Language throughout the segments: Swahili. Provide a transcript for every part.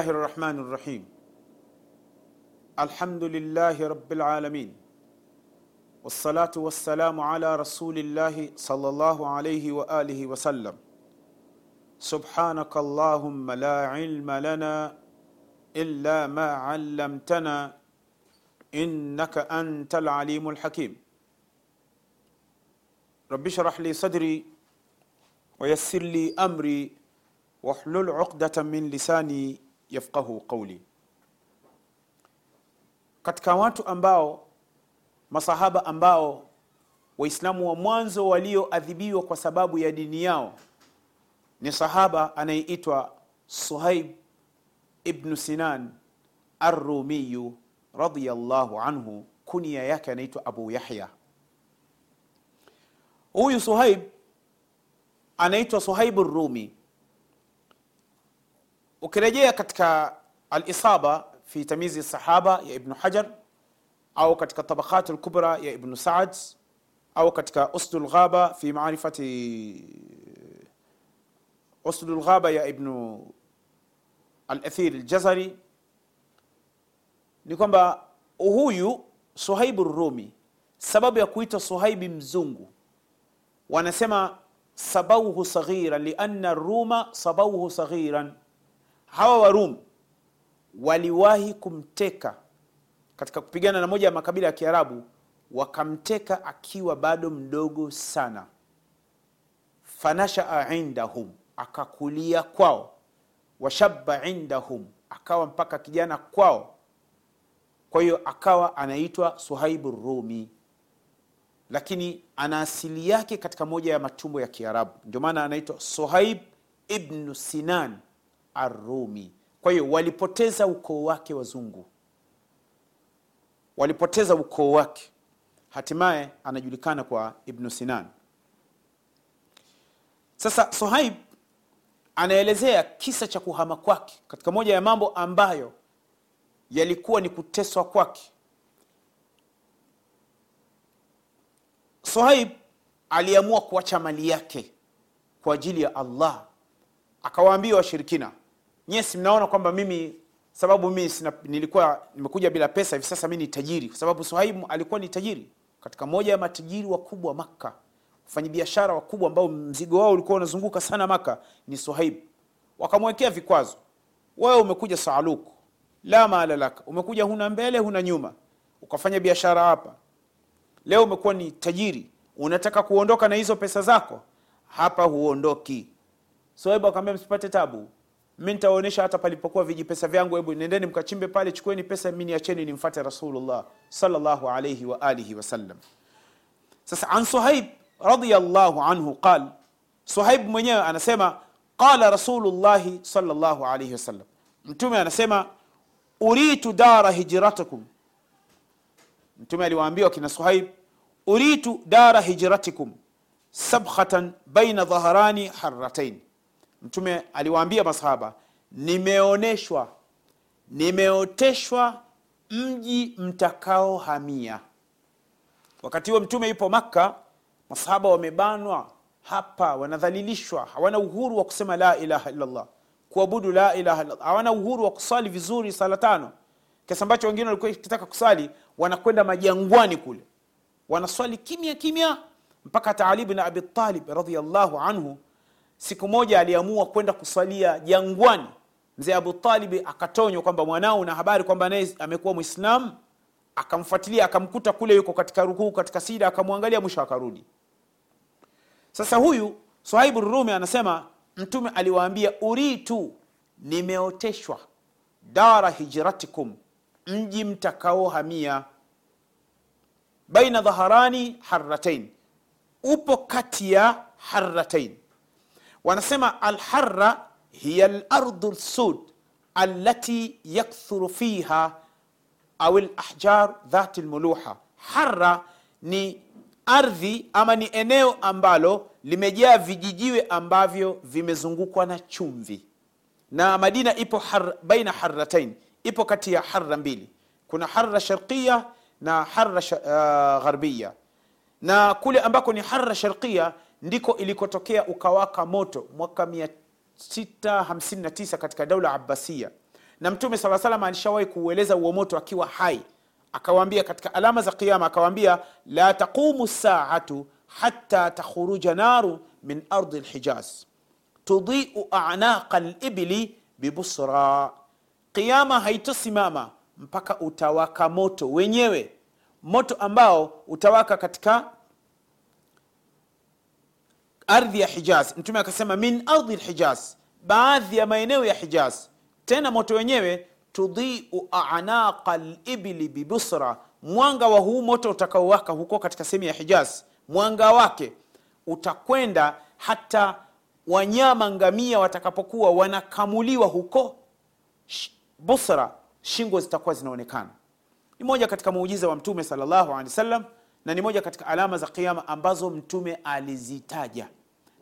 الرحمن الرحيم الحمد لله رب العالمين والصلاة والسلام على رسول الله صلى الله عليه وآله وسلم سبحانك اللهم لا علم لنا إلا ما علمتنا إنك أنت العليم الحكيم رب اشرح لي صدري ويسر لي أمري wahlul uqdatan min lisani yafqahu qauli, Katika watu ambao masahaba ambao Waislamu wa mwanzo walioadhibiwa kwa sababu ya dini yao ni sahaba anayeitwa Suhaib ibnu Sinan Arrumiyu radhiyallahu anhu, kunia yake anaitwa Abu Yahya. Huyu Suhaib anaitwa Suhaib Rumi ukirejea katika alisaba fi tamizi sahaba ya ibnu hajar au katika tabakhat lkubra ya ibnu saad au katika usdu lghaba fi marifati usdu lghaba ya ibnu alathir ljazari ni kwamba huyu suhaibu rumi sababu ya kuitwa suhaibi mzungu wanasema sabauhu saghiran lianna ruma sabauhu saghiran hawa warum waliwahi kumteka katika kupigana na moja ya makabila ya kiarabu wakamteka akiwa bado mdogo sana. Fanashaa indahum akakulia kwao. Washaba indahum akawa mpaka kijana kwao. Kwa hiyo akawa anaitwa suhaibu rumi. Lakini ana asili yake katika moja ya matumbo ya kiarabu. Ndio maana anaitwa suhaib ibnu sinan Arumi. Kwa hiyo walipoteza ukoo wake wazungu, walipoteza ukoo wake, hatimaye anajulikana kwa Ibnu Sinan. Sasa Sohaib anaelezea kisa cha kuhama kwake katika moja ya mambo ambayo yalikuwa ni kuteswa kwake. Sohaib aliamua kuacha mali yake kwa ajili ya Allah akawaambia washirikina nyesi mnaona kwamba mimi sababu mimi sina, nilikuwa nimekuja bila pesa hivi sasa mi ni tajiri. Kwa sababu suhaibu alikuwa ni tajiri katika moja ya matajiri wakubwa makka. Wafanyabiashara wakubwa ambao mzigo wao ulikuwa unazunguka sana maka ni suhaib wakamwekea vikwazo. Wewe umekuja saaluku la maala laka umekuja huna mbele huna nyuma. Ukafanya biashara hapa. Leo umekuwa ni tajiri. Unataka kuondoka na hizo pesa zako? Hapa huondoki. Suhaibu akamwambia msipate tabu, mi nitaonyesha hata palipokuwa vijipesa vyangu, hebu nendeni mkachimbe pale, chukueni pesa, mi niacheni nimfate Rasulullah sallallahu alayhi wa wasallam. Sasa an Suhaib radhiyallahu anhu qal, Suhaib mwenyewe anasema qala Rasulullahi sallallahu alayhi wasallam, Mtume anasema uritu dara hijratakum. Mtume aliwaambia wakina Suhaib, uritu dara hijratikum sabkhatan baina dhaharani harratain Mtume aliwaambia masahaba, nimeoneshwa, nimeoteshwa mji mtakaohamia. Wakati huo Mtume yupo Makka, masahaba wamebanwa hapa, wanadhalilishwa, hawana uhuru wa kusema la ilaha illallah, kuabudu la ilaha illallah, hawana uhuru wa kusali vizuri sala tano, kiasi ambacho wengine walikuwa kitaka kusali wanakwenda majangwani kule, wanaswali kimya kimya, mpaka hata Ali bin Abi anhu siku moja aliamua kwenda kuswalia jangwani. Mzee Abu Talib akatonywa kwamba mwanao na habari kwamba naye amekuwa Mwislamu, akamfuatilia akamkuta kule yuko katika rukuu, katika sida, akamwangalia, mwisho akarudi. Sasa huyu Suhaibu Rumi anasema Mtume aliwaambia uritu, nimeoteshwa dara hijratikum, mji mtakaohamia, baina dhaharani harratain, upo kati ya harratain wanasema alharra hiya lardu lsud allati yakthuru fiha au lahjar dhati lmuluha hara ni ardhi ama ni eneo ambalo limejaa vijijiwe ambavyo vimezungukwa na chumvi. Na madina ipo har, baina haratain ipo kati ya hara mbili. Kuna hara sharqiya na hara uh, gharbia na kule ambako ni hara sharqia ndiko ilikotokea ukawaka moto mwaka 659 katika daula abbasia. Na mtume saa salam alishawahi kuueleza huo moto akiwa hai. Akawaambia katika alama za qiama akawaambia la taqumu saatu hatta takhuruja naru min ardi lhijaz tudhiu anaqa libili bibusra qiama haitosimama mpaka utawaka moto wenyewe. Moto ambao utawaka katika ardhi ya hijaz. Mtume akasema min ardhi lhijaz baadhi ya maeneo ya hijaz. Tena moto wenyewe tudhiu anaqa libili bibusra mwanga wa huu moto utakaowaka huko katika sehemu ya hijaz mwanga wake utakwenda hata wanyama ngamia watakapokuwa wanakamuliwa huko busra. Shingo zitakuwa zinaonekana. Ni moja katika muujiza wa mtume salllahu alehi wasallam na ni moja katika alama za kiama ambazo mtume alizitaja.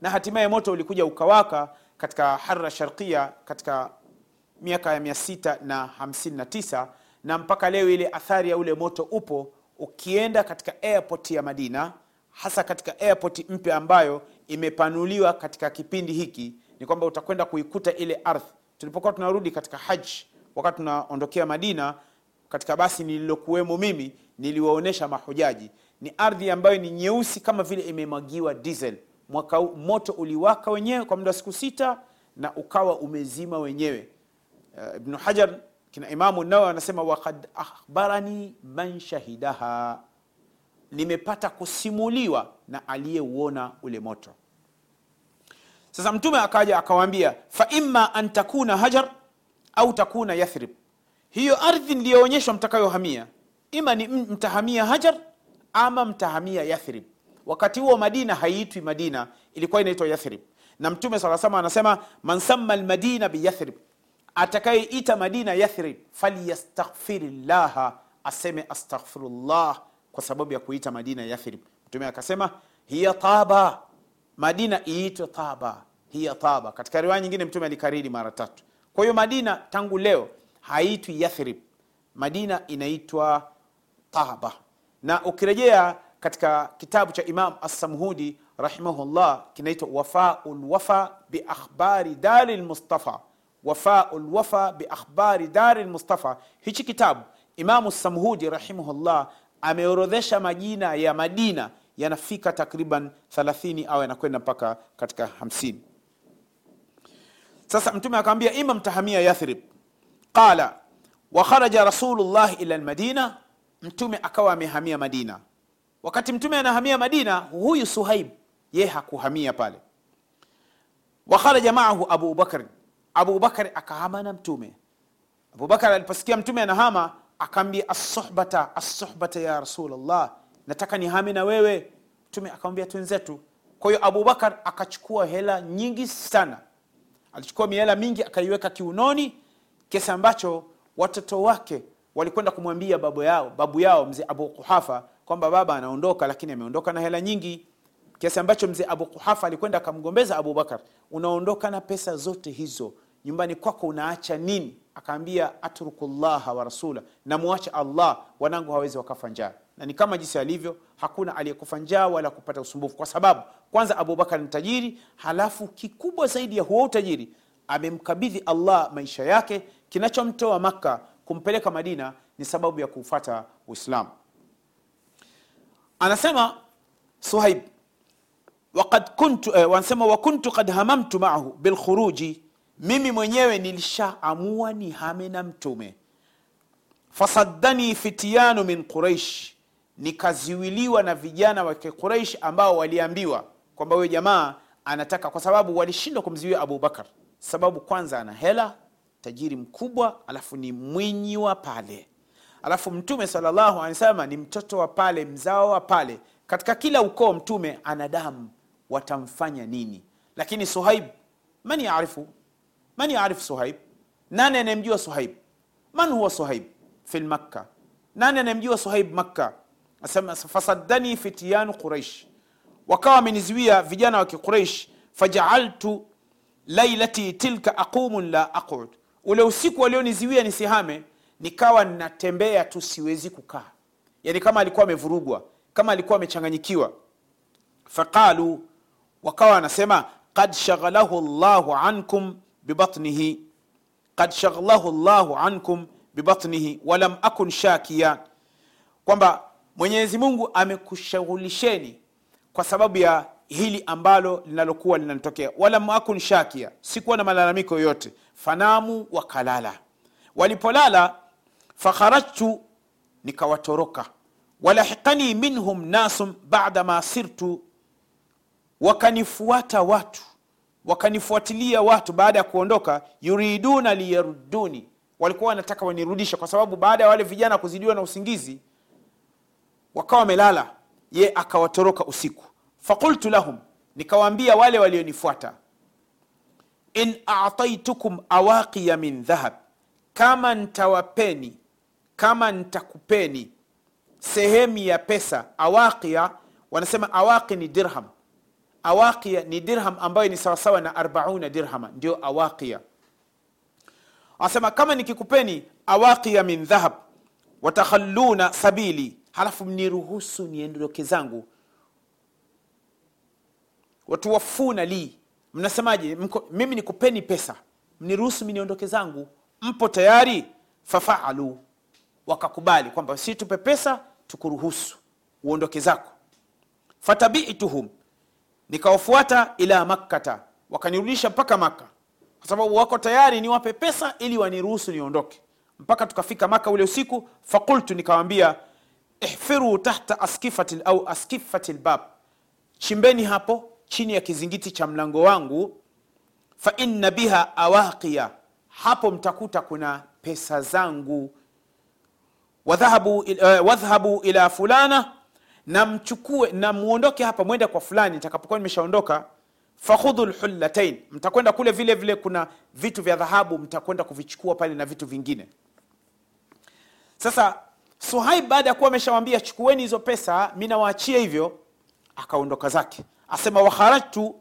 Na hatimaye moto ulikuja ukawaka katika hara sharqia katika miaka ya 659 na mpaka leo ile athari ya ule moto upo ukienda katika airport ya madina hasa katika airport mpya ambayo imepanuliwa katika kipindi hiki. Ni kwamba utakwenda kuikuta ile ardhi. Tulipokuwa tunarudi katika haji wakati tunaondokea madina katika basi nililokuwemo mimi niliwaonyesha mahujaji ni ardhi ambayo ni nyeusi kama vile imemwagiwa diesel. Mwaka moto uliwaka wenyewe kwa muda wa siku sita na ukawa umezima wenyewe. Uh, ibnu hajar kina imamu nawe anasema wakad akhbarani man shahidaha. Nimepata kusimuliwa na aliyeuona ule moto. Sasa mtume akaja akawaambia fa imma an takuna hajar au takuna yathrib. Hiyo ardhi niliyoonyeshwa mtakayohamia ima ni mtahamia hajar ama mtahamia yathrib. Wakati huo madina haiitwi madina ilikuwa inaitwa yathrib. Na mtume saa sama anasema man samma lmadina biyathrib atakayeita madina yathrib falyastaghfiri llaha aseme astaghfirullah kwa sababu ya kuita madina yathrib. Mtume akasema hiya taba. Madina iitwe taba. Hiya taba. Katika riwaya nyingine mtume alikariri mara tatu. Kwa hiyo madina tangu leo haitwi yathrib. Madina inaitwa taba na ukirejea katika kitabu cha imam assamhudi rahimahullah kinaitwa wafau lwafa biakhbari dari lmustafa wafau lwafa biakhbari dari lmustafa hichi kitabu imamu samhudi rahimahullah ameorodhesha majina ya madina yanafika takriban 30 au yanakwenda mpaka katika 50 sasa mtume akawambia ima mtahamia yathrib qala wa kharaja rasulullah ila lmadina mtume akawa amehamia madina. Wakati mtume anahamia madina huyu suhaib ye hakuhamia pale. Wakharaja maahu abu abu bakari akahama na mtume. Abubakar aliposikia mtume anahama akaambia assohbata assohbata ya rasulllah nataka nihame na wewe. Mtume akamwambia twenzetu. Kwa hiyo abubakar akachukua hela nyingi sana. Alichukua mihela mingi akaiweka kiunoni kiasi ambacho watoto wake walikwenda kumwambia babu yao babu yao mzee abu kuhafa kwamba baba anaondoka lakini ameondoka na hela nyingi. Kiasi ambacho mzee abu kuhafa alikwenda akamgombeza abubakar unaondoka na pesa zote hizo nyumbani kwako unaacha nini? Akaambia atruku llaha wa rasula namwacha allah wanangu hawezi wakafa njaa. Na ni kama jinsi alivyo hakuna aliyekufa njaa wala kupata usumbufu. Kwa sababu kwanza abubakar ni tajiri halafu kikubwa zaidi ya huo utajiri amemkabidhi allah maisha yake. Kinachomtoa makka kumpeleka madina ni sababu ya kufata uislamu. Anasema suhaib eh, wanasema wa kuntu qad hamamtu maahu bilkhuruji mimi mwenyewe nilishaamua nihame na mtume. Fasaddani fityanu min quraish nikaziwiliwa na vijana wa kiquraish ambao waliambiwa kwamba huyo jamaa anataka kwa sababu walishindwa kumziwia abubakar sababu kwanza ana hela tajiri mkubwa alafu ni mwinyi wa pale. Alafu mtume salllahu alehi wasallam ni mtoto wa pale mzao wa pale. Katika kila ukoo mtume ana damu watamfanya nini? Lakini suhaib man yarifu? Man yaarif suhaib? Nani anayemjua suhaib? Man huwa suhaib? Fi lmakka nani anayemjua suhaib makka? Fasaddani fityanu quraish wakawa wamenizuia vijana wa kiquraish fajaaltu lailati tilka aqumun la aqud ule usiku walioniziwia nisihame nikawa natembea tu siwezi kukaa. Yani kama alikuwa amevurugwa kama alikuwa amechanganyikiwa. Faqalu wakawa wanasema qad shaghalahu llahu ankum bibatnihi qad shaghalahu llahu ankum bibatnihi walam akun shakia. Kwamba mwenyezi mungu amekushughulisheni kwa sababu ya hili ambalo linalokuwa linanitokea. Walam akun shakia sikuwa na malalamiko yoyote fanamu wakalala. Walipolala fakharajtu nikawatoroka. Walahikani minhum nasum bada ma sirtu. Wakanifuata watu wakanifuatilia watu baada ya kuondoka yuriduna liyaruduni walikuwa wanataka wanirudishe kwa sababu baada ya wale vijana kuzidiwa na usingizi wakawa wamelala. Ye akawatoroka usiku. Fakultu lahum nikawaambia wale walionifuata in ataitukum awaqiya min dhahab. Kama ntawapeni kama ntakupeni sehemu ya pesa awaqiya wanasema awaqi ni dirham. Awaqiya ni dirham ambayo ni sawasawa na arbauna dirhama ndio awaqiya. Anasema kama nikikupeni awaqiya min dhahab watakhalluna sabili halafu mniruhusu niendoke zangu. Watuwafuna li mnasemaje? Mimi nikupeni pesa. Mniruhusu mi zangu. Mpo tayari? Fafaalu. Wakakubali kwamba si tupe pesa tukuruhusu uondoke zako. Fatabituhum. Nikawafuata ila makkata. Wakanirudisha mpaka maka kwa sababu wako tayari niwape pesa ili waniruhusu niondoke. Mpaka tukafika maka ule usiku fakultu nikawambia ihfiru tahta askifati au askifati lbab chimbeni hapo chini ya kizingiti cha mlango wangu fa inna biha awaqiya hapo mtakuta kuna pesa zangu. Wadhhabu uh, wadhhabu ila fulana na mchukue na muondoke hapa mwende kwa fulani nitakapokuwa nimeshaondoka fakhudhu lhullatain mtakwenda kule vile vile kuna vitu vya dhahabu mtakwenda kuvichukua pale na vitu vingine. Sasa suhaib baada ya kuwa ameshawambia chukueni hizo pesa mi nawaachia hivyo akaondoka zake asema wakharajtu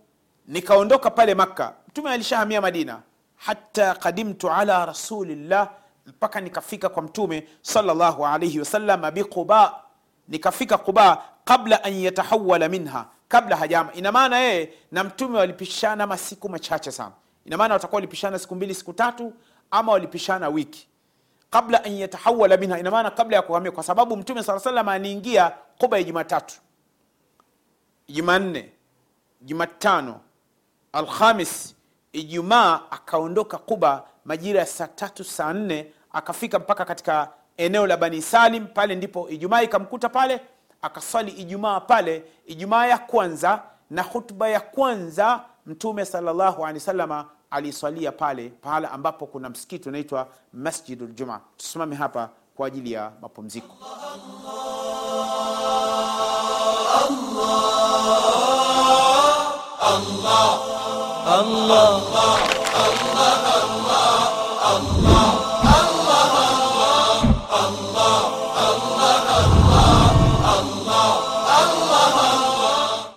nikaondoka pale makka. Mtume alishahamia madina. Hata kadimtu ala rasulillah mpaka nikafika kwa mtume salllahu alaihi biquba nikafika quba qabla an yatahawala minha kabla hajama. Ina maana yeye na mtume walipishana masiku machache sana. Ina maana watakuwa walipishana siku mbili siku tatu ama walipishana wiki. Kabla an yatahawala minha ina maana kabla ya kuhamia kwa sababu mtume saa salam aniingia quba ya jumatatu. Jumanne jumatano alhamis ijumaa akaondoka quba majira ya saa tatu saa nne akafika mpaka katika eneo la bani salim. Pale ndipo ijumaa ikamkuta pale akaswali ijumaa pale ijumaa ya kwanza na hutuba ya kwanza mtume sallallahu alaihi wasallam aliswalia pale pahala ambapo kuna msikiti unaitwa Masjidul Juma. tusimame hapa kwa ajili ya mapumziko الله. الله. الله. الله.